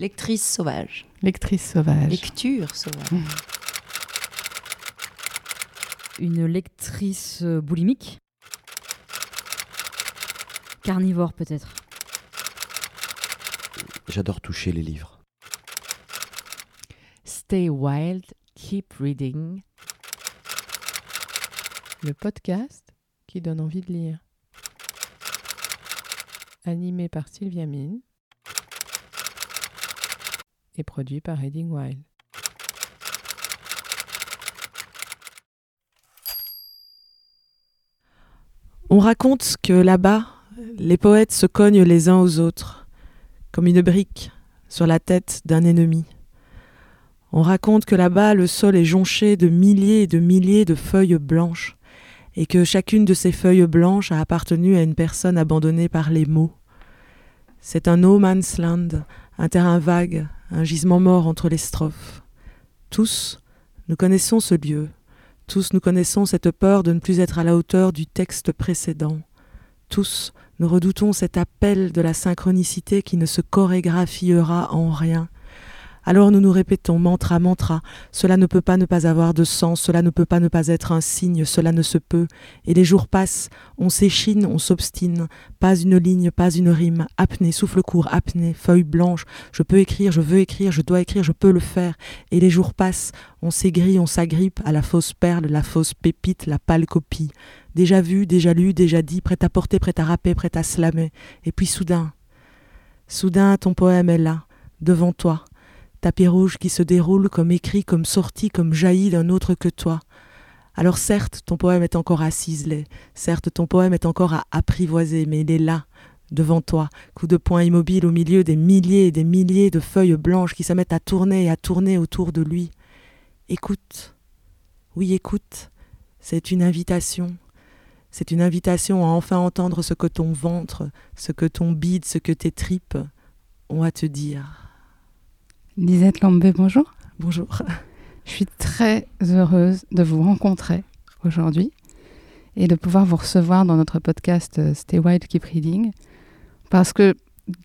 Lectrice sauvage. Lectrice sauvage. Lecture sauvage. Une lectrice euh, boulimique. Carnivore peut-être. J'adore toucher les livres. Stay wild, keep reading. Le podcast qui donne envie de lire. Animé par Sylvia Mine produit par Reading Wild. On raconte que là-bas, les poètes se cognent les uns aux autres, comme une brique sur la tête d'un ennemi. On raconte que là-bas, le sol est jonché de milliers et de milliers de feuilles blanches, et que chacune de ces feuilles blanches a appartenu à une personne abandonnée par les mots. C'est un no man's land, un terrain vague, un gisement mort entre les strophes. Tous, nous connaissons ce lieu, tous nous connaissons cette peur de ne plus être à la hauteur du texte précédent. Tous, nous redoutons cet appel de la synchronicité qui ne se chorégraphiera en rien, alors nous nous répétons mantra, mantra, cela ne peut pas ne pas avoir de sens, cela ne peut pas ne pas être un signe, cela ne se peut. Et les jours passent, on s'échine, on s'obstine, pas une ligne, pas une rime, apnée, souffle court, apnée, feuille blanche, je peux écrire, je veux écrire, je dois écrire, je peux le faire. Et les jours passent, on s'aigrit, on s'agrippe à la fausse perle, la fausse pépite, la pâle copie. Déjà vu, déjà lu, déjà dit, prêt à porter, prêt à rapper, prêt à slammer. Et puis soudain, soudain ton poème est là, devant toi tapis rouge qui se déroule comme écrit, comme sorti, comme jailli d'un autre que toi. Alors certes, ton poème est encore à ciseler, certes, ton poème est encore à apprivoiser, mais il est là, devant toi, coup de poing immobile au milieu des milliers et des milliers de feuilles blanches qui se mettent à tourner et à tourner autour de lui. Écoute, oui, écoute, c'est une invitation. C'est une invitation à enfin entendre ce que ton ventre, ce que ton bide, ce que tes tripes ont à te dire. Lisette Lambé, bonjour. Bonjour. Je suis très heureuse de vous rencontrer aujourd'hui et de pouvoir vous recevoir dans notre podcast euh, Stay Wild Keep Reading parce que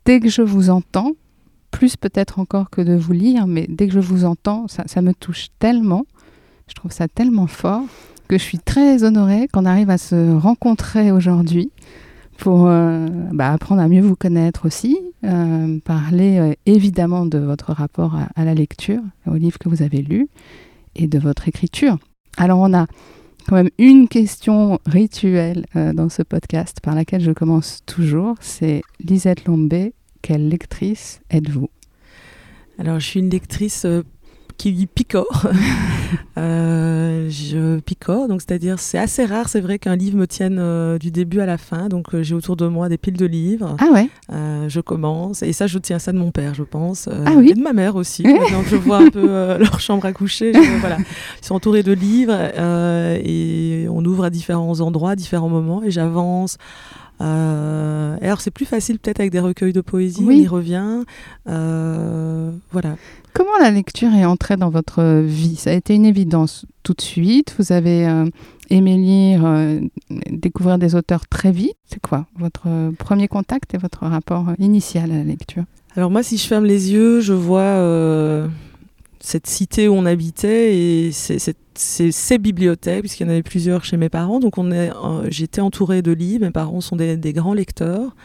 dès que je vous entends, plus peut-être encore que de vous lire, mais dès que je vous entends, ça, ça me touche tellement, je trouve ça tellement fort que je suis très honorée qu'on arrive à se rencontrer aujourd'hui pour euh, bah, apprendre à mieux vous connaître aussi, euh, parler euh, évidemment de votre rapport à, la lecture, au livre que vous avez lu, et de votre écriture. Alors on a quand même une question rituelle dans ce podcast par laquelle je commence toujours, c'est Lisette Lombé, quelle lectrice êtes-vous? Alors je suis une lectrice qui picore. euh, je picore, donc c'est-à-dire c'est assez rare, c'est vrai qu'un livre me tienne euh, du début à la fin. Donc euh, j'ai autour de moi des piles de livres. Ah ouais. Je commence et ça je tiens ça de mon père, je pense, ah oui. et de ma mère aussi. donc je vois un peu leur chambre à coucher. Je, voilà, ils sont entourés de livres et on ouvre à différents endroits, à différents moments et j'avance. Euh, alors c'est plus facile peut-être avec des recueils de poésie, oui. on y revient. Euh, voilà. Comment la lecture est entrée dans votre vie? Ça a été une évidence tout de suite. Vous avez euh, aimé lire, découvrir des auteurs très vite. C'est quoi votre premier contact et votre rapport initial à la lecture? Alors moi, si je ferme les yeux, je vois cette cité où on habitait et ces bibliothèques, puisqu'il y en avait plusieurs chez mes parents. Donc on est, euh, j'étais entourée de livres. Mes parents sont des, grands lecteurs.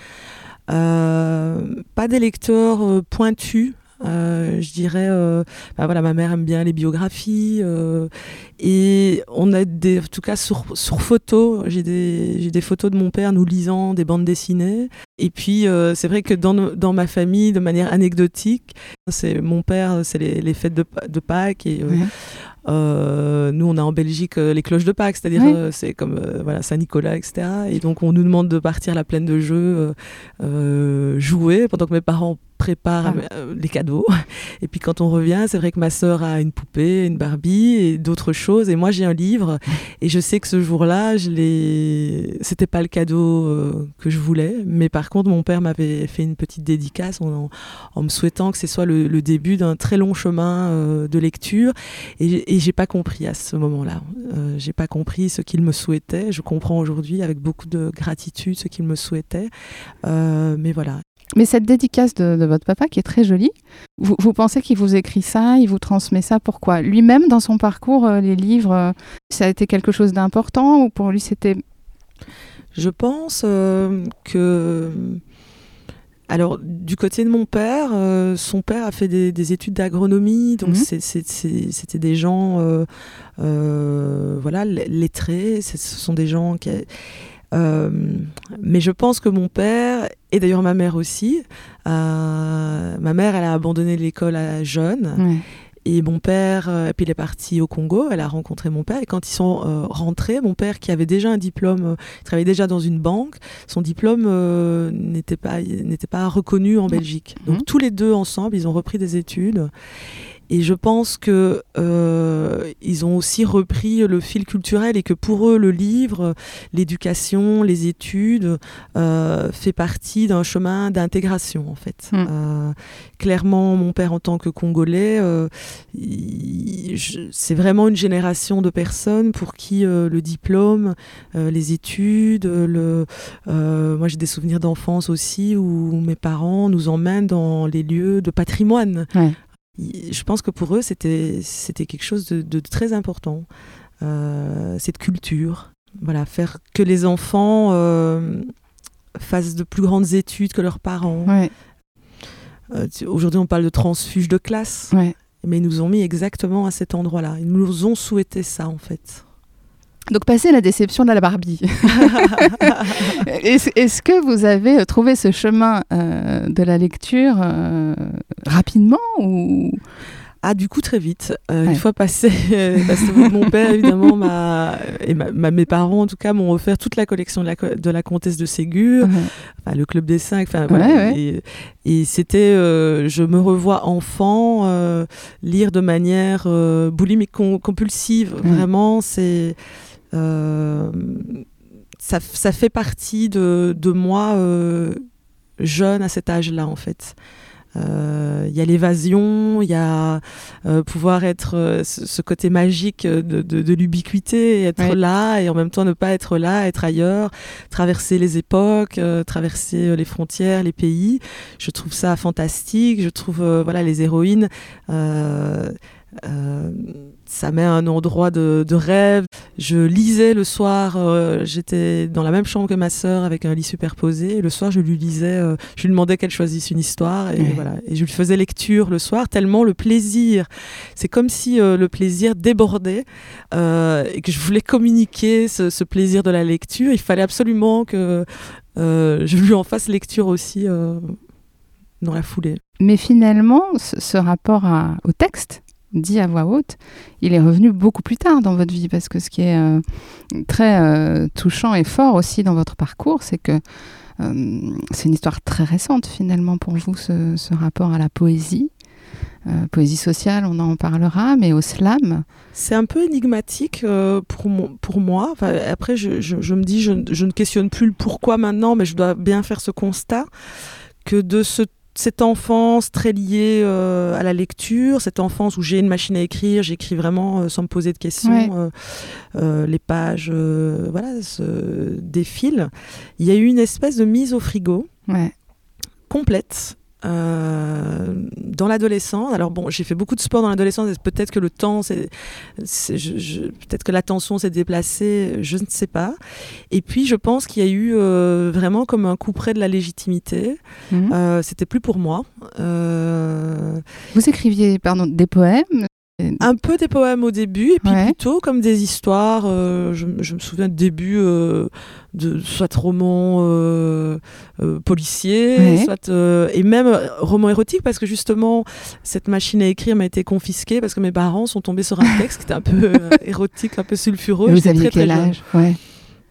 Euh, pas des lecteurs euh, pointus, euh, je dirais, euh, bah voilà, ma mère aime bien les biographies euh, et on a des, en tout cas sur, sur photo, j'ai des, j'ai des photos de mon père nous lisant des bandes dessinées. Et puis euh, c'est vrai que dans, dans ma famille, de manière anecdotique, c'est mon père, c'est les, les fêtes de, de Pâques et Ouais. euh, nous, on a en Belgique euh, les cloches de Pâques, c'est-à-dire Oui. euh, c'est comme voilà Saint-Nicolas, etc. Et donc on nous demande de partir la plaine de jeu, euh, jouer pendant que mes parents préparent Ah. euh, les cadeaux. Et puis quand on revient, c'est vrai que ma sœur a une poupée, une Barbie et d'autres choses. Et moi j'ai un livre. Et je sais que ce jour-là, je l'ai. C'était pas le cadeau euh, que je voulais, mais par contre mon père m'avait fait une petite dédicace en, en me souhaitant que ce soit le, le début d'un très long chemin euh, de lecture. Et, et j'ai pas compris à ce moment-là. Euh, j'ai pas compris ce qu'il me souhaitait. Je comprends aujourd'hui avec beaucoup de gratitude ce qu'il me souhaitait. Mais voilà. Mais cette dédicace de, de votre papa, qui est très jolie, vous, vous pensez qu'il vous écrit ça, il vous transmet ça Pourquoi Lui-même, dans son parcours, euh, les livres, euh, ça a été quelque chose d'important ou pour lui c'était... Je pense euh, que. Alors, du côté de mon père, euh, son père a fait des, des études d'agronomie, donc Mhm. c'était des gens, euh, euh, voilà, lettrés. Ce sont des gens qui. Mais je pense que mon père, et d'ailleurs ma mère aussi, euh, ma mère, elle a abandonné l'école à jeune. Ouais. Et mon père, euh, et puis il est parti au Congo, elle a rencontré mon père. Et quand ils sont euh, rentrés, mon père, qui avait déjà un diplôme, euh, il travaillait déjà dans une banque, son diplôme euh, n'était pas, n'était pas reconnu en Belgique. Donc tous les deux ensemble, ils ont repris des études. Et je pense que euh, ils ont aussi repris le fil culturel et que pour eux, le livre, l'éducation, les études euh, fait partie d'un chemin d'intégration en fait. Mm. Euh, clairement, mon père en tant que Congolais, c'est vraiment une génération de personnes pour qui le diplôme, les études, le, moi j'ai des souvenirs d'enfance aussi où mes parents nous emmènent dans les lieux de patrimoine. Ouais. Je pense que pour eux c'était quelque chose de, de très important, euh, cette culture. Voilà, faire que les enfants euh, fassent de plus grandes études que leurs parents. Ouais, Euh, Aujourd'hui, on parle de transfuge de classe, ouais. mais ils nous ont mis exactement à cet endroit-là. Ils nous ont souhaité ça, en fait. Donc, passer la déception de la Barbie. Est-ce que vous avez trouvé ce chemin euh, de la lecture euh, rapidement ou? Ah, du coup, très vite. Euh, Ouais. Une fois passé, parce que mon père, évidemment, m'a, et ma- ma- mes parents, en tout cas, m'ont offert toute la collection de la, co- de la comtesse de Ségur, enfin, le club des cinq, enfin. Ouais. Et, et c'était, euh, je me revois enfant, euh, lire de manière euh, boulimique com- compulsive. Vraiment, c'est. Euh, ça, fait partie de, de moi euh, jeune à cet âge-là, en fait. Euh, Il y a l'évasion, il y a euh, pouvoir être euh, ce, côté magique de, de, de l'ubiquité, être Ouais. là et en même temps ne pas être là, être ailleurs, traverser les époques, traverser les frontières, les pays. Je trouve ça fantastique. Je trouve voilà les héroïnes. euh, ça met un endroit de, de rêve. Je lisais le soir, euh, j'étais dans la même chambre que ma sœur avec un lit superposé. Et le soir, je lui lisais, euh, je lui demandais qu'elle choisisse une histoire et Ouais. voilà. Et je lui faisais lecture le soir, tellement le plaisir. C'est comme si euh, le plaisir débordait et que je voulais communiquer ce, ce plaisir de la lecture. Il fallait absolument que je lui en fasse lecture aussi dans la foulée. Mais finalement, ce, ce rapport à- au texte, dit à voix haute, il est revenu beaucoup plus tard dans votre vie, parce que ce qui est euh, très euh, touchant et fort aussi dans votre parcours, c'est que euh, c'est une histoire très récente finalement pour vous, ce, rapport à la poésie. Poésie sociale, on en parlera, mais au slam. C'est un peu énigmatique pour, moi. Après, je me dis, je, je ne questionne plus le pourquoi maintenant, mais je dois bien faire ce constat que de ce- cette enfance très liée euh, à la lecture, cette enfance où j'ai une machine à écrire, j'écris vraiment euh, sans me poser de questions, Ouais. euh, les pages voilà, se défilent. Il y a eu une espèce de mise au frigo Ouais. complète euh, dans l'adolescence. Alors bon, j'ai fait beaucoup de sport dans l'adolescence. Peut-être que le temps, c'est, c'est- je- je- peut-être que l'attention s'est déplacée. Je ne sais pas. Et puis je pense qu'il y a eu euh, vraiment comme un coup près de la légitimité. Mhm. Euh, c'était plus pour moi. Euh, Vous écriviez pardon, des poèmes? Un peu des poèmes au début, et puis Ouais. plutôt comme des histoires. euh, je, je me souviens de début euh, de soit romans euh, euh, policiers, Ouais. soit et même romans érotiques, parce que justement cette machine à écrire m'a été confisquée parce que mes parents sont tombés sur un texte qui était un peu érotique, un peu sulfureux. vous aviez très, quel âge? Ouais.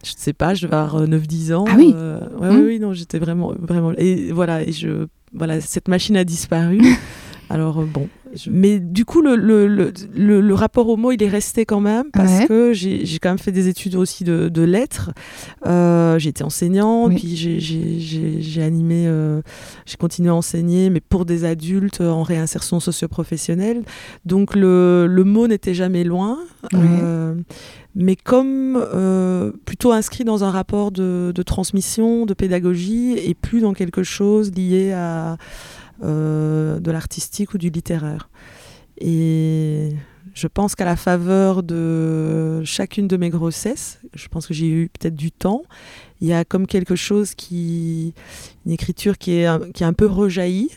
Je sais pas, je devais avoir euh, 9-10 ans. Ah oui. Mmh. oui, oui, non, j'étais vraiment, vraiment. Et voilà, et je, voilà, cette machine a disparu. Alors euh, Mais du coup, le, le, le, rapport au mot, il est resté quand même parce Ouais. que j'ai j'ai quand même fait des études aussi de, de lettres. Euh, j'ai été enseignant, Oui. puis j'ai- j'ai j'ai- j'ai animé, euh, j'ai continué à enseigner, mais pour des adultes euh, en réinsertion socio-professionnelle. Donc le, le mot n'était jamais loin. Ouais. Euh, mais comme euh, plutôt inscrit dans un rapport de, de transmission, de pédagogie, et plus dans quelque chose lié à de l'artistique ou du littéraire. Et je pense qu'à la faveur de chacune de mes grossesses, je pense que j'ai eu peut-être du temps, il y a comme quelque chose qui, une écriture qui est, un- qui est un peu rejaillie.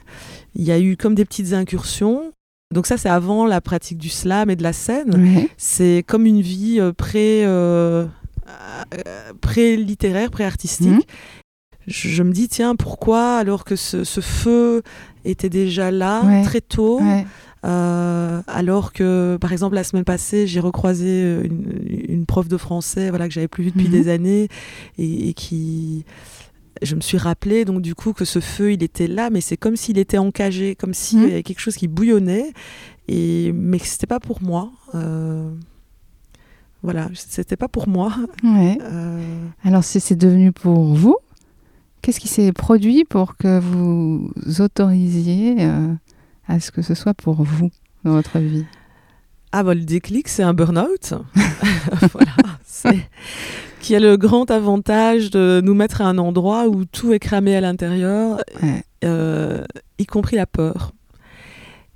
Il y a eu comme des petites incursions. Donc ça, c'est avant la pratique du slam et de la scène c'est comme une vie euh, pré, euh, euh, pré-littéraire, pré-artistique. Mhm. Je, je me dis, tiens, pourquoi, alors que ce, ce feu était déjà là Ouais. très tôt, Ouais. euh, alors que, par exemple, la semaine passée, j'ai recroisé une, une prof de français voilà, que j'avais plus vue depuis Mhm. des années et, et qui. Je me suis rappelé donc du coup que ce feu il était là, mais c'est comme s'il était encagé, comme s'il Mhm. y avait quelque chose qui bouillonnait, et mais que c'était pas pour moi. Euh, Voilà, c'était pas pour moi. Ouais. Euh, Alors, si c'est devenu pour vous, qu'est-ce qui s'est produit pour que vous autorisiez euh, à ce que ce soit pour vous dans votre vie? Ah bah le déclic, c'est un burn-out. voilà, c'est qui a le grand avantage de nous mettre à un endroit où tout est cramé à l'intérieur, Ouais. euh, y compris la peur.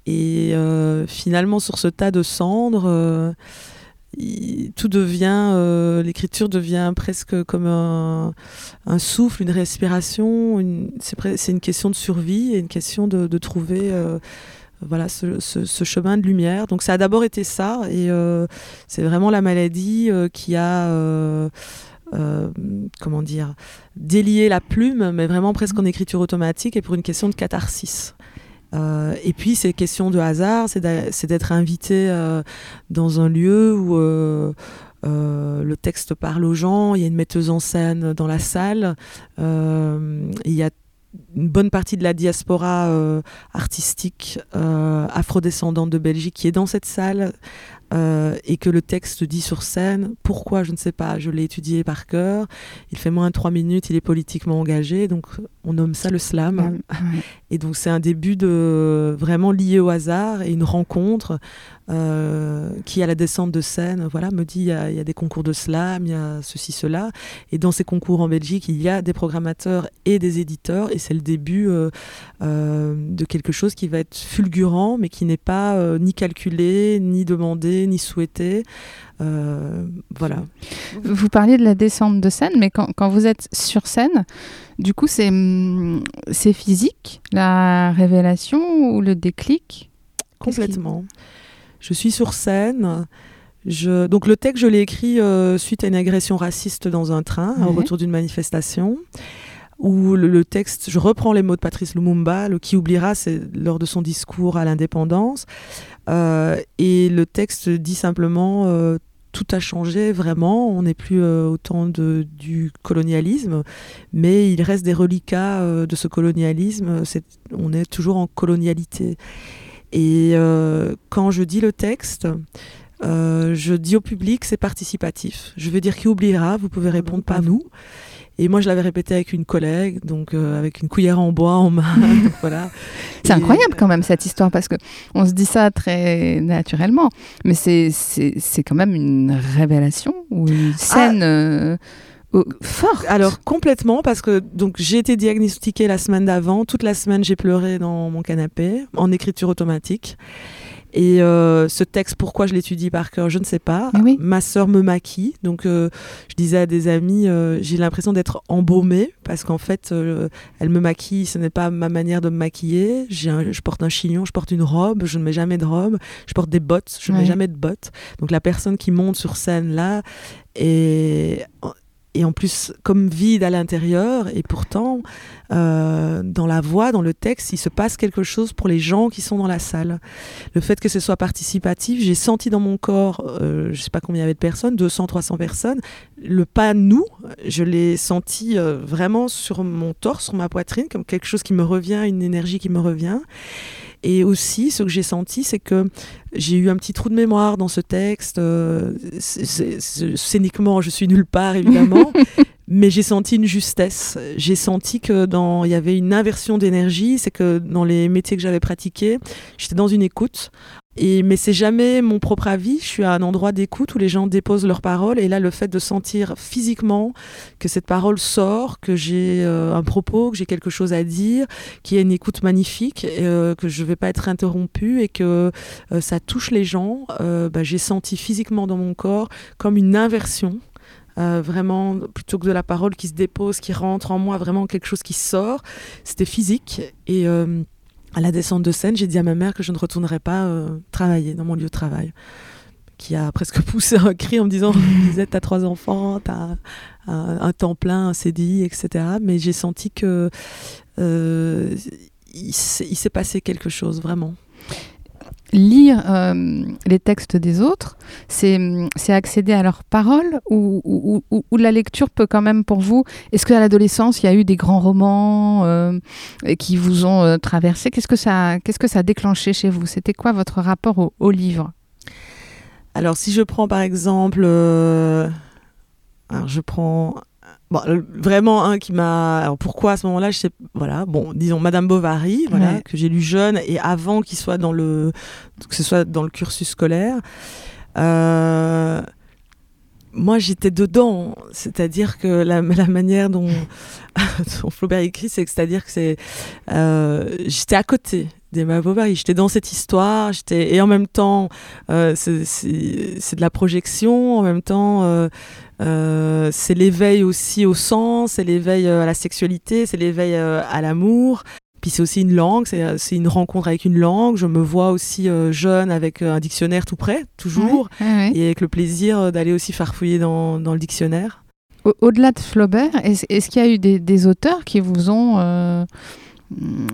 Et euh, finalement, sur ce tas de cendres, tout devient, euh, l'écriture devient presque comme un, souffle, une respiration. c'est une question de survie et une question de, trouver. euh, voilà ce, chemin de lumière. Donc ça a d'abord été ça, et euh, c'est vraiment la maladie qui a, euh, comment dire, délié la plume, mais vraiment presque en écriture automatique et pour une question de catharsis. Euh, et puis c'est question de hasard, c'est d'être invité euh, dans un lieu où euh, le texte parle aux gens, il y a une metteuse en scène dans la salle, il y a une bonne partie de la diaspora artistique afrodescendante de Belgique qui est dans cette salle euh, et que le texte dit sur scène. Pourquoi Je ne sais pas. Je l'ai étudié par cœur. Il fait moins de trois minutes. Il est politiquement engagé. Donc on nomme ça le slam. Ouais. Et donc c'est un début de vraiment lié au hasard et une rencontre euh, qui à la descente de scène, voilà, me dit il y, a, il y a des concours de slam, il y a ceci cela. Et dans ces concours en Belgique, il y a des programmateurs et des éditeurs et c'est le début euh, de quelque chose qui va être fulgurant, mais qui n'est pas ni calculé, ni demandé, ni souhaité. Euh, voilà. Vous parliez de la descente de scène, mais quand, quand vous êtes sur scène, du coup, c'est hum, c'est physique, la révélation ou le déclic? Complètement. Je suis sur scène. Je... Donc le texte, je l'ai écrit euh, suite à une agression raciste dans un train, au Ouais. retour d'une manifestation. Où le, le texte, je reprends les mots de Patrice Lumumba, le qui oubliera, c'est lors de son discours à l'indépendance. Euh, et le texte dit simplement euh, tout a changé vraiment, on n'est plus euh, au temps de, du colonialisme, mais il reste des reliquats euh, de ce colonialisme, on est toujours en colonialité. Et euh, quand je dis le texte, je dis au public c'est participatif. Je veux dire qui oubliera, vous pouvez répondre pas nous. Et moi je l'avais répété avec une collègue, donc euh, avec une cuillère en bois en main. voilà. C'est incroyable quand même cette histoire parce que on se dit ça très naturellement, mais c'est quand même une révélation ou une scène euh, au- forte. Alors complètement parce que donc j'ai été diagnostiquée la semaine d'avant. Toute la semaine j'ai pleuré dans mon canapé en écriture automatique. Et euh, ce texte, pourquoi je l'étudie par cœur, je ne sais pas. Oui. Ma sœur me maquille, donc euh, je disais à des amis, euh, j'ai l'impression d'être embaumée parce qu'en fait, elle me maquille, ce n'est pas ma manière de me maquiller. Un- je porte un chignon, je porte une robe, je ne mets jamais de robe. Je porte des bottes, je ne Ouais. mets jamais de bottes. Donc la personne qui monte sur scène là est et en plus comme vide à l'intérieur et pourtant euh, dans la voix, dans le texte, il se passe quelque chose pour les gens qui sont dans la salle. Le fait que ce soit participatif, j'ai senti dans mon corps, euh, je sais pas combien il y avait de personnes, 200, 300 personnes, le pas nous, je l'ai senti euh, vraiment sur mon torse, sur ma poitrine, comme quelque chose qui me revient, une énergie qui me revient. Et aussi, ce que j'ai senti, c'est que j'ai eu un petit trou de mémoire dans ce texte. Euh, scéniquement, je suis nulle part, évidemment. Mais j'ai senti une justesse. J'ai senti que dans, il y avait une inversion d'énergie. C'est que dans les métiers que j'avais pratiqués, j'étais dans une écoute. Et, mais c'est jamais mon propre avis. Je suis à un endroit d'écoute où les gens déposent leurs paroles. Et là, le fait de sentir physiquement que cette parole sort, que j'ai euh, un propos, que j'ai quelque chose à dire, qu'il y a une écoute magnifique, euh, que je vais pas être interrompue et que euh, ça touche les gens, bah, j'ai senti physiquement dans mon corps comme une inversion. Vraiment, plutôt que de la parole qui se dépose, qui rentre en moi, vraiment quelque chose qui sort. C'était physique. Et à la descente de scène, j'ai dit à ma mère que je ne retournerais pas euh, travailler dans mon lieu de travail. Qui a presque poussé un cri en me disant Lisette, t'as trois enfants, t'as un, un temps plein, un CDI, etc. Mais j'ai senti que euh, il s'est passé quelque chose, vraiment. Lire euh, les textes des autres, c'est accéder à leurs paroles ou, ou, la lecture peut quand même pour vous Est-ce qu'à l'adolescence, il y a eu des grands romans euh, qui vous ont euh, traversé? Qu'est-ce que ça que ça a déclenché chez vous? C'était quoi votre rapport au, au livre? Alors, si je prends par exemple. alors, je prends. Bon, euh, vraiment un qui m'a. Alors, pourquoi à ce moment-là je sais... Voilà, bon, disons Madame Bovary, voilà, Ouais. que j'ai lu jeune et avant qu'il soit dans le. que ce soit dans le cursus scolaire. Euh, Moi, j'étais dedans, c'est-à-dire que la, la manière dont, dont Flaubert écrit, c'est que- c'est-à-dire que c'est, euh, j'étais à côté d'Emma Bovary, j'étais dans cette histoire, j'étais et en même temps, euh, c'est- de la projection, en même temps, euh, c'est l'éveil aussi au sens, c'est l'éveil euh, à la sexualité, c'est l'éveil euh, à l'amour. Puis c'est aussi une langue, c'est une rencontre avec une langue. Je me vois aussi jeune avec un dictionnaire tout près, toujours, Ouais, ouais. et avec le plaisir d'aller aussi farfouiller dans, dans le dictionnaire. Au- Au-delà de Flaubert, est-ce qu'il y a eu des, des auteurs qui vous ont euh,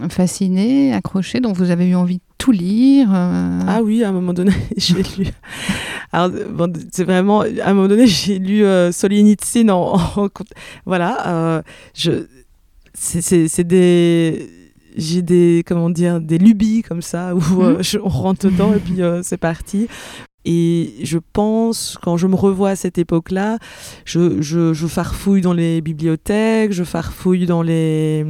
fasciné, accroché, dont vous avez eu envie de tout lire euh, Ah oui, à un moment donné, j'ai lu. Alors, bon, c'est vraiment. À un moment donné, j'ai lu euh, Solzhenitsyn en, en- Voilà. euh, je. C'est c'est- c'est des. J'ai des. Comment dire Des lubies comme ça, où euh, je- on rentre dedans et puis euh, c'est parti. Et je pense, quand je me revois à cette époque-là, je, je, je farfouille dans les bibliothèques, je farfouille dans les,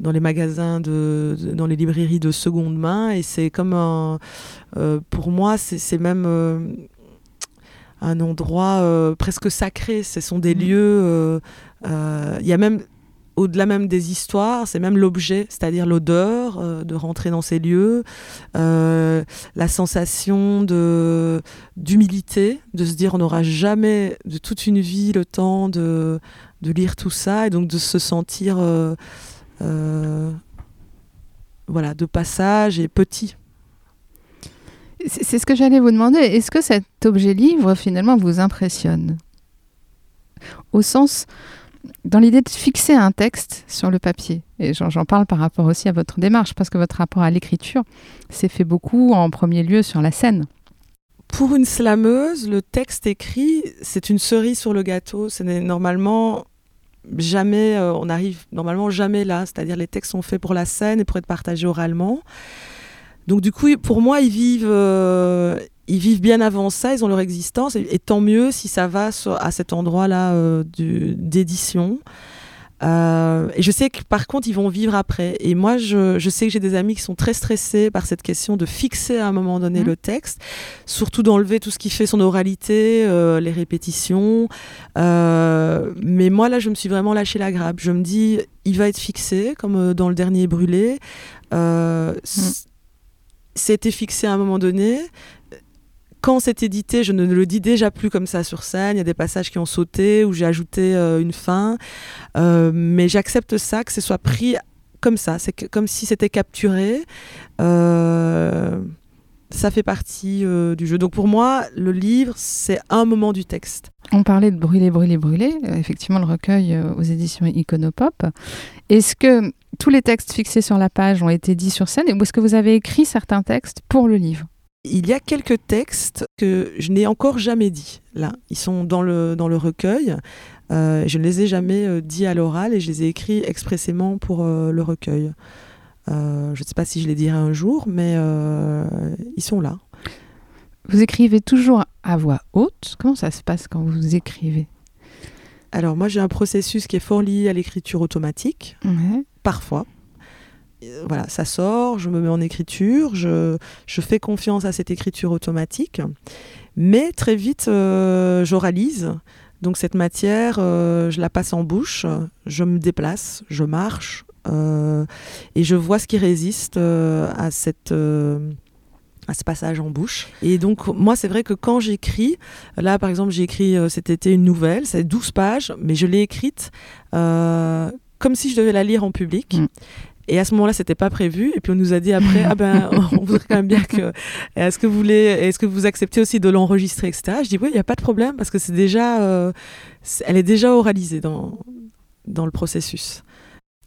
dans les magasins, de, de- dans les librairies de seconde main, et c'est comme un. euh, pour moi, c'est même euh, un endroit euh, presque sacré. Ce sont des Mhm. lieux. Il y a même. Au-delà même des histoires, c'est même l'objet, c'est-à-dire l'odeur euh, de rentrer dans ces lieux, euh, la sensation de d'humilité, de se dire on n'aura jamais de toute une vie le temps de, de lire tout ça et donc de se sentir euh, voilà de passage et petit. C'est c'est ce que j'allais vous demander. Est-ce que cet objet livre, finalement, vous impressionne? Au sens, dans l'idée de fixer un texte sur le papier. Et j'en j'en parle par rapport aussi à votre démarche, parce que votre rapport à l'écriture s'est fait beaucoup, en premier lieu, sur la scène. Pour une slameuse, le texte écrit, c'est une cerise sur le gâteau. Ce n'est normalement jamais, euh, on n'arrive normalement jamais là. C'est-à-dire les textes sont faits pour la scène et pour être partagés oralement. Donc du coup, pour moi, ils vivent, euh, ils vivent bien avant ça. Ils ont leur existence et, et tant mieux si ça va à cet endroit-là euh, d'édition. Euh, et je sais que par contre, ils vont vivre après. Et moi, je, je sais que j'ai des amis qui sont très stressés par cette question de fixer à un moment donné Mhm. le texte, surtout d'enlever tout ce qui fait son oralité, euh, les répétitions. Euh, mais moi, là, je me suis vraiment lâché la grappe. Je me dis, il va être fixé, comme dans le dernier brûlé. C- C'était fixé à un moment donné. Quand c'est édité, je ne le dis déjà plus comme ça sur scène. Il y a des passages qui ont sauté où j'ai ajouté euh, une fin. Euh, mais j'accepte ça, que ce soit pris comme ça. C'est comme si c'était capturé. Euh, ça fait partie du jeu. Donc pour moi, le livre, c'est un moment du texte. On parlait de Brûler, Brûler, Brûler, effectivement le recueil aux éditions Iconopop. Est-ce que tous les textes fixés sur la page ont été dits sur scène? Ou est-ce que vous avez écrit certains textes pour le livre? Il y a quelques textes que je n'ai encore jamais dit. Là, ils sont dans le, dans le recueil. Euh, je ne les ai jamais euh, dit à l'oral et je les ai écrits expressément pour euh, le recueil. Euh, je ne sais pas si je les dirai un jour, mais ils sont là. Vous écrivez toujours à voix haute. Comment ça se passe quand vous écrivez? Alors moi j'ai un processus qui est fort lié à l'écriture automatique, parfois. Euh, Voilà, ça sort, je me mets en écriture, je, je fais confiance à cette écriture automatique, mais très vite euh, j'oralise. Donc cette matière, euh, je la passe en bouche, je me déplace, je marche, et je vois ce qui résiste à cette... à ce passage en bouche. Et donc, moi, c'est vrai que quand j'écris, là, par exemple, j'ai écrit cet été une nouvelle, c'est 12 pages, mais je l'ai écrite comme si je devais la lire en public. Mm. Et à ce moment-là, c'était pas prévu. Et puis on nous a dit après, ah ben, on voudrait quand même bien que. Est-ce que vous voulez, est-ce que vous acceptez aussi de l'enregistrer, etc. Je dis oui, il n'y a pas de problème parce que c'est déjà, euh, elle est déjà oralisée dans dans le processus.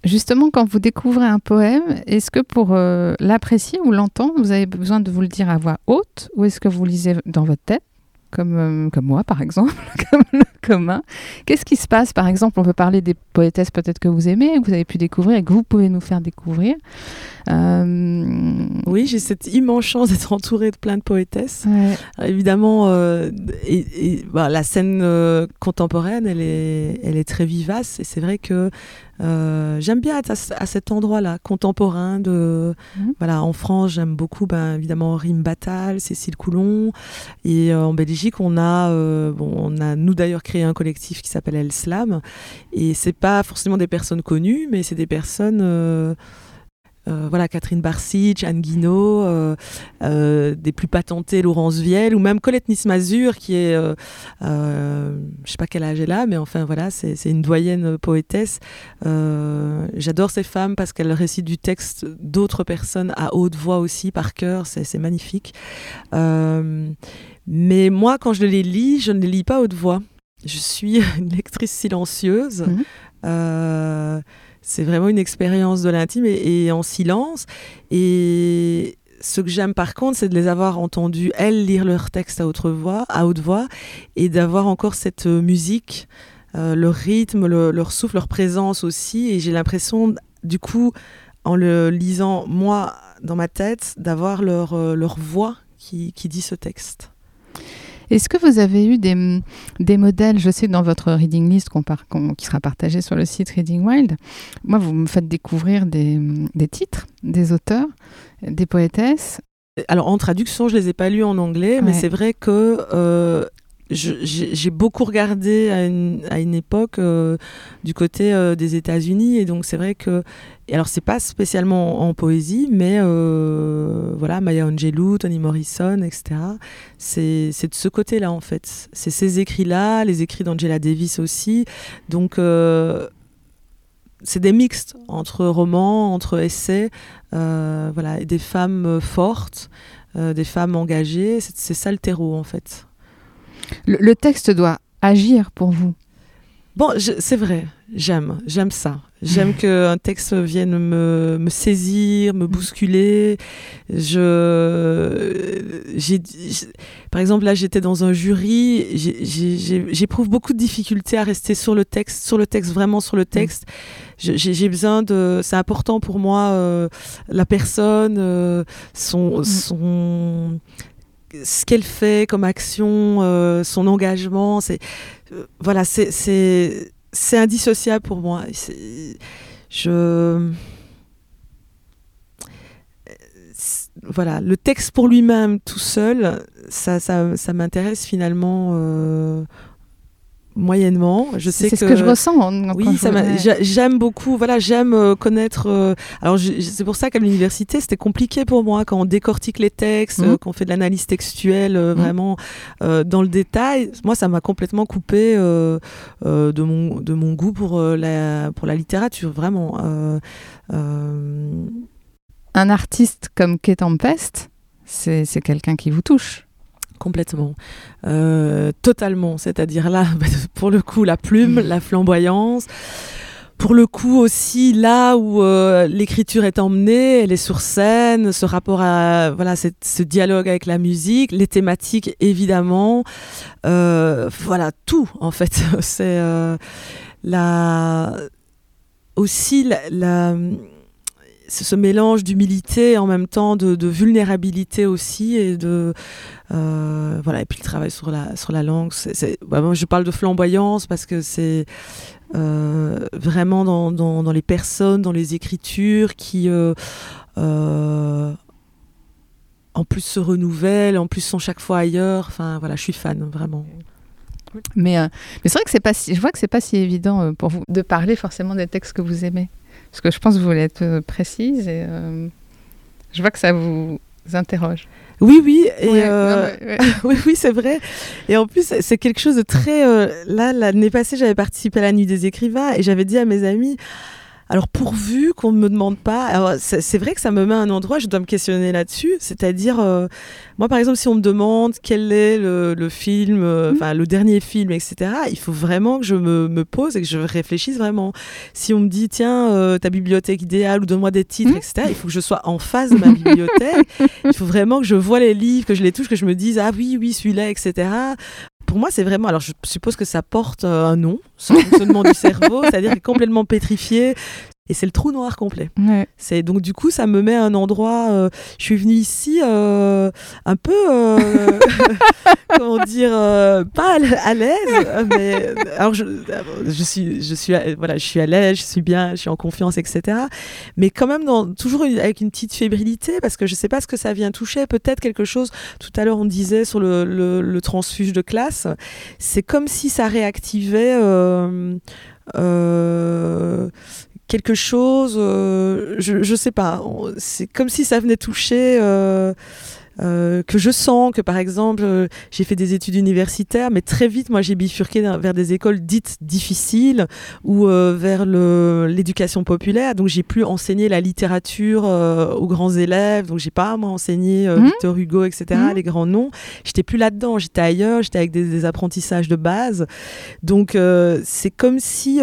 Justement, quand vous découvrez un poème, est-ce que pour euh, l'apprécier ou l'entendre, vous avez besoin de vous le dire à voix haute ou est-ce que vous lisez dans votre tête comme, euh, comme moi, par exemple, comme le commun. Qu'est-ce qui se passe, par exemple On peut parler des poétesses peut-être que vous aimez, que vous avez pu découvrir et que vous pouvez nous faire découvrir. Euh, Oui, j'ai cette immense chance d'être entourée de plein de poétesses. ouais. Alors, évidemment, euh, et, et, bah, la scène euh, contemporaine, elle est, elle est très vivace. Et c'est vrai que euh, j'aime bien être à, ce- à cet endroit-là, contemporain. De, Mhm. voilà, en France, j'aime beaucoup, ben, évidemment, Rime Batal, Cécile Coulon. Et euh, en Belgique, on a, euh, bon, on a, nous d'ailleurs, créé un collectif qui s'appelle El Slam. Et c'est pas forcément des personnes connues, mais c'est des personnes. euh, euh, voilà, Catherine Barsic, Anne Guinaud, euh, des plus patentés, Laurence Vielle, ou même Colette Nismazur, qui est, je sais pas quel âge elle a, mais enfin voilà, c'est une doyenne poétesse. J'adore ces femmes parce qu'elles récitent du texte d'autres personnes à haute voix aussi, par cœur, c'est magnifique. Mais moi, quand je les lis, je ne les lis pas à haute voix. Je suis une lectrice silencieuse. Mhm. Euh, c'est vraiment une expérience de l'intime et, et en silence. Et ce que j'aime par contre, c'est de les avoir entendus, elles, lire leur texte à haute voix, à haute voix et d'avoir encore cette euh, musique, euh, leur rythme, le- leur souffle, leur présence aussi. Et j'ai l'impression, du coup, en le lisant, moi, dans ma tête, d'avoir leur, euh, leur voix qui, qui dit ce texte. Est-ce que vous avez eu des, des modèles Je sais que dans votre reading list par- qui sera partagé sur le site Reading Wild, moi, vous me faites découvrir des, des titres, des auteurs, des poétesses. Alors en traduction, je les ai pas lus en anglais, mais c'est vrai que euh, j'ai j'ai beaucoup regardé à une, à une époque euh, du côté euh, des États-Unis, et donc c'est vrai que et alors c'est pas spécialement en, poésie, mais euh, voilà Maya Angelou, Toni Morrison, etc. C'est de ce côté-là en fait. C'est ces écrits-là, les écrits d'Angela Davis aussi. Donc euh, c'est des mixtes entre romans, entre essais, euh, voilà, et des femmes fortes, des femmes engagées. C'est ça le terreau en fait. Le texte doit agir pour vous. Bon, c'est vrai, j'aime, j'aime ça. J'aime qu'un texte vienne me, me saisir, me bousculer. Je, j'- par exemple, là, j'étais dans un jury. J'éprouve beaucoup de difficultés à rester sur le texte, sur le texte, vraiment sur le texte. Je- J'ai besoin de. C'est important pour moi, euh, la personne, euh, son, son, ce qu'elle fait comme action, euh, son engagement. C'est voilà, c'est indissociable pour moi. C'est- voilà, le texte pour lui-même tout seul, ça m'intéresse finalement euh, moyennement. Je sais C'est ce que je ressens. oui, j'aime beaucoup. Voilà, j'aime euh, connaître. euh, alors, c'est pour ça qu'à l'université, c'était compliqué pour moi quand on décortique les textes, Mhm. euh, qu'on fait de l'analyse textuelle euh, Mhm. vraiment dans le détail. Moi, ça m'a complètement coupé de mon de mon goût pour la pour la littérature, vraiment. Un artiste comme Kate Tempest, c'est c'est quelqu'un qui vous touche. Complètement. Euh, totalement. C'est-à-dire là, bah, pour le coup, la plume, la flamboyance. Pour le coup aussi, là où euh, l'écriture est emmenée, elle est sur scène, ce rapport à voilà, cette- ce dialogue avec la musique, les thématiques évidemment, Euh, voilà tout en fait. C'est la aussi la, la- ce mélange d'humilité en même temps de, vulnérabilité aussi et de euh, voilà et puis le travail sur la sur la langue c'est, bah, je parle de flamboyance parce que c'est euh, vraiment dans, dans, les personnes dans les écritures qui euh, en plus se renouvellent en plus sont chaque fois ailleurs enfin voilà je suis fan vraiment Mais, mais c'est vrai que c'est pas si, je vois que c'est pas si évident pour vous de parler forcément des textes que vous aimez. Parce que je pense que vous voulez être euh, précise et euh, je vois que ça vous interroge. oui oui et Ouais, euh, non, mais- ouais. oui, oui, c'est vrai. Et en plus, c'est quelque chose de très. euh, là, l'année passée, j'avais participé à la nuit des écrivains et j'avais dit à mes amis. Alors pourvu qu'on ne me demande pas, c'est vrai que ça me met à un endroit, je dois me questionner là-dessus, c'est-à-dire, euh, moi par exemple, si on me demande quel est le, le film, euh, Mhm. enfin le dernier film, etc., il faut vraiment que je me, me pose et que je réfléchisse vraiment. Si on me dit, tiens, euh, ta bibliothèque idéale ou donne-moi des titres, Mhm. etc., il faut que je sois en face de ma bibliothèque, il faut vraiment que je vois les livres, que je les touche, que je me dise, ah oui, oui, celui-là, etc pour moi, c'est vraiment. Alors, je suppose que ça porte euh, un nom, ce fonctionnement du cerveau, c'est-à-dire qu'il est complètement pétrifié. Et c'est le trou noir complet. Ouais. C'est donc du coup, ça me met à un endroit. euh, je suis venue ici euh, un peu, euh, comment dire, pas à l'aise, mais alors je, je suis, je suis, à- voilà, je suis à l'aise, je suis bien, je suis en confiance, etc. Mais quand même, dans, toujours avec une petite fébrilité, parce que je sais pas ce que ça vient toucher. Peut-être quelque chose. Tout à l'heure, on disait sur le, le, le transfuge de classe. C'est comme si ça réactivait. euh, quelque chose, euh, je, je sais pas, c'est comme si ça venait toucher, euh, euh, que je sens que par exemple, euh, j'ai fait des études universitaires, mais très vite, moi j'ai bifurqué vers des écoles dites difficiles ou euh, vers l'éducation populaire, donc j'ai pu enseigner la littérature euh, aux grands élèves, donc j'ai pas moi enseigné euh, Mhm. Victor Hugo, etc., Mhm. les grands noms, j'étais plus là-dedans, j'étais ailleurs, j'étais avec des, des apprentissages de base, donc euh, c'est comme si...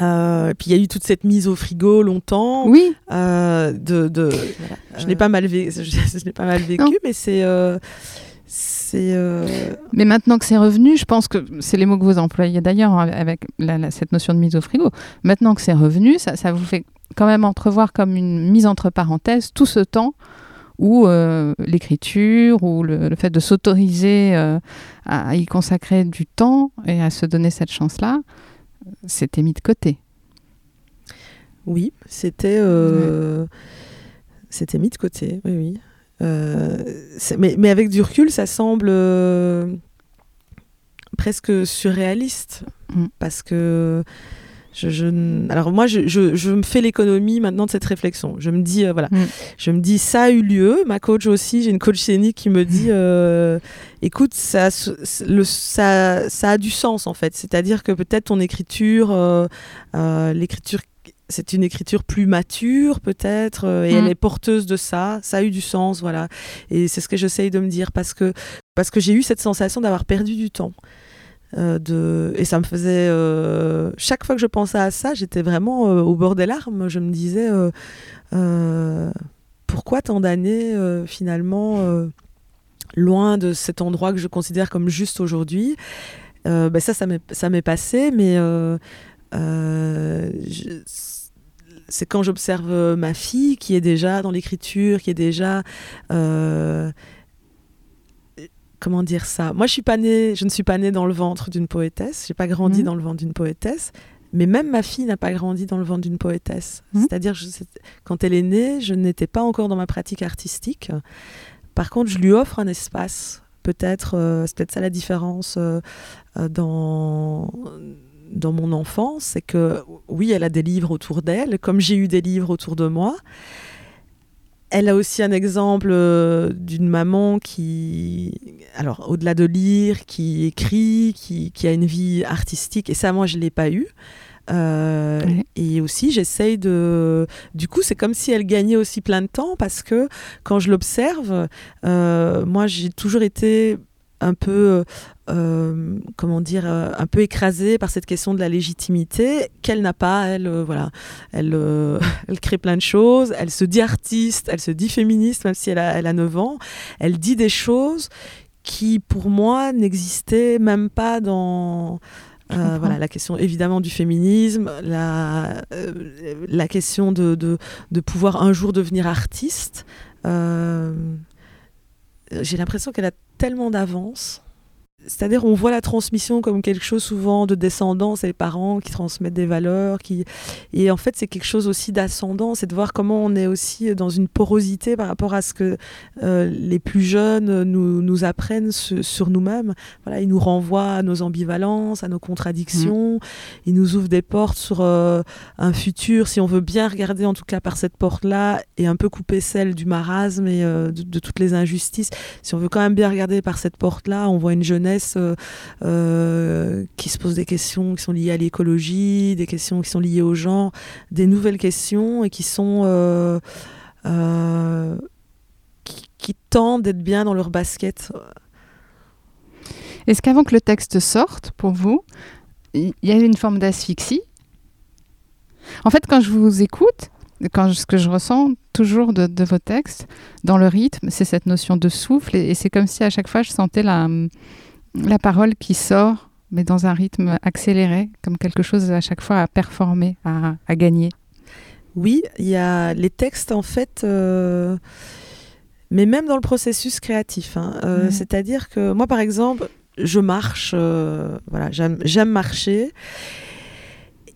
euh, puis il y a eu toute cette mise au frigo longtemps. Oui, euh, de, de- voilà. Je n'ai pas mal vécu, je, je l'ai pas mal vécu, Non. mais c'est euh, c'est euh, mais maintenant que c'est revenu, je pense que c'est les mots que vous employez d'ailleurs hein, avec la- la- cette notion de mise au frigo. Maintenant que c'est revenu, ça, ça vous fait quand même entrevoir comme une mise entre parenthèses tout ce temps où l'écriture ou le, le fait de s'autoriser à y consacrer du temps et à se donner cette chance-là, c'était mis de côté. oui, c'était euh, c'était mis de côté, oui, oui. Euh, mais, mais avec du recul, ça semble euh, presque surréaliste Mm. parce que je, alors moi je, me fais l'économie maintenant de cette réflexion. Je me dis euh, voilà, Mm. je me dis ça a eu lieu. Ma coach aussi, j'ai une coach scénique qui me dit euh, écoute ça, se- le, ça ça a du sens en fait. C'est-à-dire que peut-être ton écriture, euh, l'écriture c'est une écriture plus mature peut-être et Mm. elle est porteuse de ça ça a eu du sens voilà et c'est ce que j'essaye de me dire parce que parce que j'ai eu cette sensation d'avoir perdu du temps Euh, et ça me faisait euh, chaque fois que je pensais à ça j'étais vraiment euh, au bord des larmes. Je me disais pourquoi tant d'années finalement loin de cet endroit que je considère comme juste aujourd'hui? Ben ça ça m'est passé mais c'est quand j'observe ma fille qui est déjà dans l'écriture, qui est déjà comment dire ça? Moi, je suis pas née, je ne suis pas née dans le ventre d'une poétesse. J'ai pas grandi Mhm. dans le ventre d'une poétesse. Mais même ma fille n'a pas grandi dans le ventre d'une poétesse. Mhm. C'est-à-dire, quand elle est née, je n'étais pas encore dans ma pratique artistique. Par contre, je lui offre un espace. Peut-être, euh, c'est peut-être ça la différence euh, euh, dans dans mon enfance, c'est que oui, elle a des livres autour d'elle, comme j'ai eu des livres autour de moi. Elle a aussi un exemple euh, d'une maman qui, alors au-delà de lire, qui écrit, qui, qui a une vie artistique, et ça, moi, je ne l'ai pas eu. Euh, Ouais. Et aussi, j'essaye de. Du coup, c'est comme si elle gagnait aussi plein de temps parce que quand je l'observe, euh, moi, j'ai toujours été un peu, euh, comment dire, euh, un peu écrasée par cette question de la légitimité qu'elle n'a pas. Elle, euh, voilà, elle, euh, elle crée plein de choses. Elle se dit artiste, elle se dit féministe, même si elle a, elle a 9 ans. Elle dit des choses qui, pour moi, n'existaient même pas dans Euh, voilà, la question évidemment du féminisme, la, euh, la question de, de, de pouvoir un jour devenir artiste. Euh, J'ai l'impression qu'elle a tellement d'avance. C'est-à-dire, on voit la transmission comme quelque chose souvent de descendant, c'est les parents qui transmettent des valeurs, qui et en fait c'est quelque chose aussi d'ascendant, c'est de voir comment on est aussi dans une porosité par rapport à ce que euh, les plus jeunes nous, nous apprennent su- sur nous-mêmes. Voilà, ils nous renvoient à nos ambivalences, à nos contradictions, ils nous ouvrent des portes sur euh, un futur, si on veut bien regarder en tout cas par cette porte-là et un peu couper celle du marasme et euh, de, de toutes les injustices. Si on veut quand même bien regarder par cette porte-là, on voit une jeunesse euh, euh, qui se pose des questions qui sont liées à l'écologie, des questions qui sont liées au genre, des nouvelles questions et qui sont euh, qui, qui tentent d'être bien dans leur basket. Est-ce qu'avant que le texte sorte, pour vous, il y a une forme d'asphyxie? En fait, quand je vous écoute, quand ce que je ressens toujours de, vos textes, dans le rythme, c'est cette notion de souffle, et c'est comme si à chaque fois je sentais la, la parole qui sort, mais dans un rythme accéléré, comme quelque chose à chaque fois à performer, à, à gagner. Oui, il y a les textes en fait, euh, mais même dans le processus créatif. hein, euh. C'est-à-dire que moi, par exemple, je marche, euh, voilà, j'aime marcher,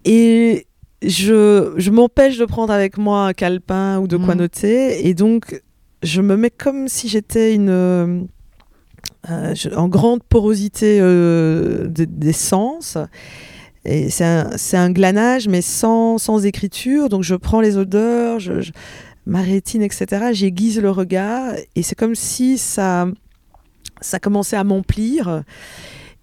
et je, je m'empêche de prendre avec moi un calepin ou de quoi Mhm. noter, et donc je me mets comme si j'étais une euh, en grande porosité euh, de- des sens. Et c'est un, glanage, mais sans, sans écriture. Donc je prends les odeurs, je, je- ma rétine, etc. J'aiguise le regard. Et c'est comme si ça, ça commençait à m'emplir.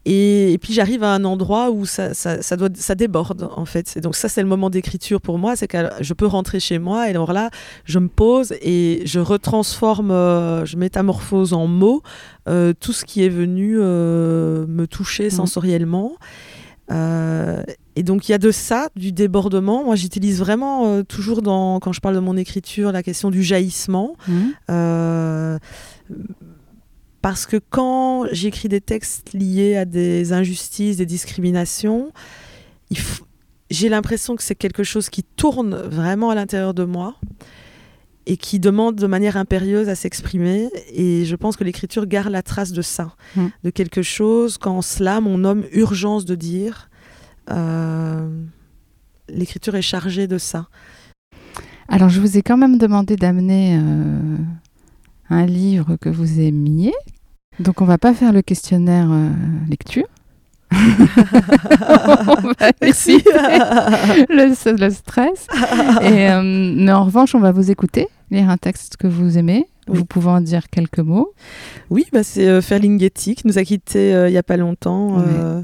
Et, et puis j'arrive à un endroit où ça, ça, ça, doit, ça déborde, en fait. Et donc ça, c'est le moment d'écriture pour moi. C'est que je peux rentrer chez moi. Et alors là, je me pose et je retransforme, euh, je métamorphose en mots euh, tout ce qui est venu euh, me toucher sensoriellement. Euh, et donc il y a de ça, du débordement. Moi j'utilise vraiment euh, toujours dans, quand je parle de mon écriture la question du jaillissement. Euh, parce que quand j'écris des textes liés à des injustices, des discriminations, f- j'ai l'impression que c'est quelque chose qui tourne vraiment à l'intérieur de moi et qui demande de manière impérieuse à s'exprimer. Et je pense que l'écriture garde la trace de ça, Mm. de quelque chose qu'en slam on nomme urgence de dire. Euh, l'écriture est chargée de ça. Alors, je vous ai quand même demandé d'amener euh, un livre que vous aimiez. Donc, on va pas faire le questionnaire euh, lecture. on va Merci. le, le stress. Et, euh, mais en revanche, on va vous écouter, lire un texte que vous aimez. Oui. Vous pouvez en dire quelques mots. Oui, bah c'est euh, Ferlinghetti qui nous a quittés euh, il n'y a pas longtemps. euh,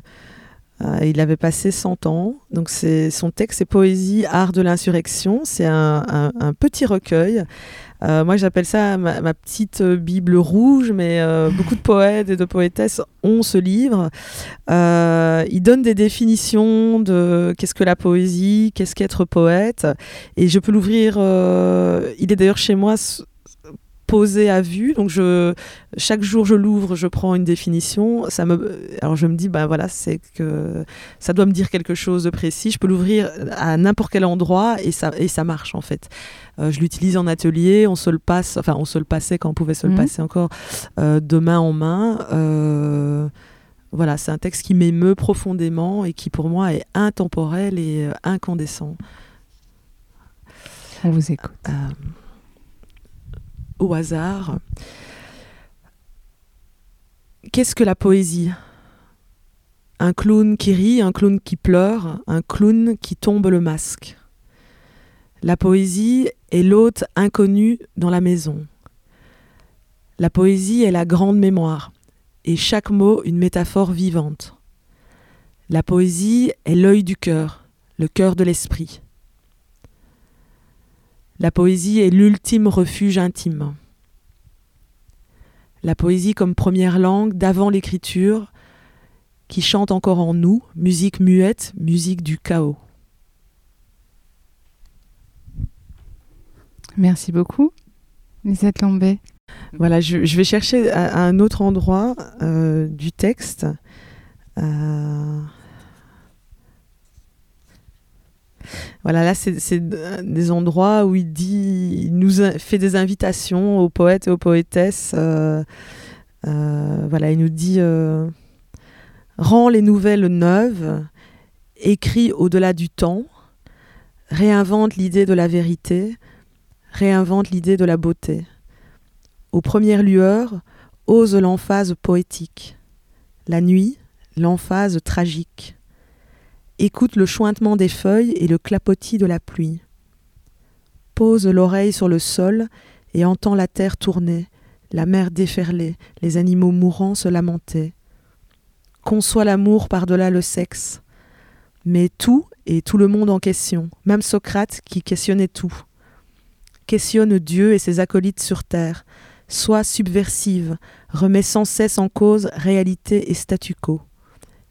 il avait passé 100 ans. Donc c'est son texte, c'est Poésie, art de l'insurrection. C'est un, un- un petit recueil. Euh, moi, j'appelle ça ma, ma petite euh, Bible rouge, mais euh, beaucoup de poètes et de poétesses ont ce livre. Euh, il donne des définitions de qu'est-ce que la poésie, qu'est-ce qu'être poète. Et je peux l'ouvrir. il est d'ailleurs chez moi s- posé à vue. Donc je, chaque jour je l'ouvre, je prends une définition. Ça me, alors je me dis, bah voilà, c'est que ça doit me dire quelque chose de précis. Je peux l'ouvrir à n'importe quel endroit et ça, et ça marche en fait. Euh, je l'utilise en atelier, on se le passe, enfin on se le passait quand on pouvait se le Mhm. passer encore euh, de main en main. Euh, voilà, c'est un texte qui m'émeut profondément et qui pour moi est intemporel et incandescent. On vous écoute. Au hasard. Qu'est-ce que la poésie? Un clown qui rit, un clown qui pleure, un clown qui tombe le masque. La poésie est l'hôte inconnu dans la maison. La poésie est la grande mémoire, et chaque mot une métaphore vivante. La poésie est l'œil du cœur, le cœur de l'esprit. La poésie est l'ultime refuge intime. La poésie comme première langue d'avant l'écriture, qui chante encore en nous, musique muette, musique du chaos. Merci beaucoup. Lisette Lambé. Voilà, je, je vais chercher à, à un autre endroit euh, du texte. Euh, Voilà, là, c'est des endroits où il nous fait des invitations aux poètes et aux poétesses. euh, euh, il nous dit euh, Rends les nouvelles neuves, écris au-delà du temps, réinvente l'idée de la vérité, réinvente l'idée de la beauté. Aux premières lueurs, ose l'emphase poétique. La nuit, l'emphase tragique. Écoute le chointement des feuilles et le clapotis de la pluie. Pose l'oreille sur le sol et entends la terre tourner, la mer déferler, les animaux mourants se lamenter. Conçois l'amour par-delà le sexe. Mais tout et tout le monde en question, même Socrate qui questionnait tout. Questionne Dieu et ses acolytes sur terre. Sois subversive, remets sans cesse en cause réalité et statu quo.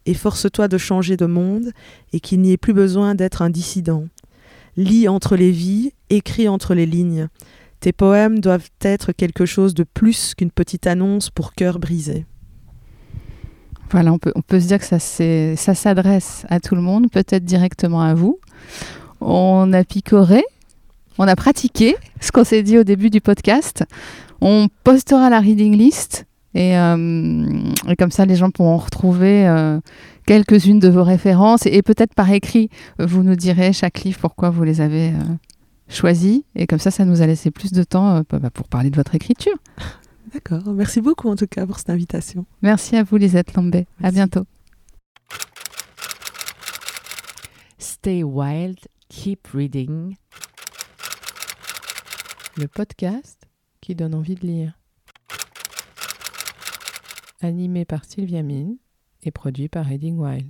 Efforce-toi de changer de monde et qu'il n'y ait plus besoin d'être un dissident. Lis entre les vies, écris entre les lignes. Tes poèmes doivent être quelque chose de plus qu'une petite annonce pour cœur brisé. Voilà, on peut, on peut se dire que ça, ça s'adresse à tout le monde, peut-être directement à vous. On a picoré, on a pratiqué ce qu'on s'est dit au début du podcast. On postera la reading list et, euh, et comme ça, les gens pourront retrouver euh, quelques-unes de vos références et, peut-être par écrit, vous nous direz chaque livre pourquoi vous les avez euh, choisis. Et comme ça, ça nous a laissé plus de temps euh, bah, pour parler de votre écriture. D'accord, merci beaucoup en tout cas pour cette invitation. Merci à vous, Lisette Lambé. À Merci. bientôt. Stay wild, keep reading. le podcast qui donne envie de lire. Animé par Sylvia Mine et produit par Reading Wild.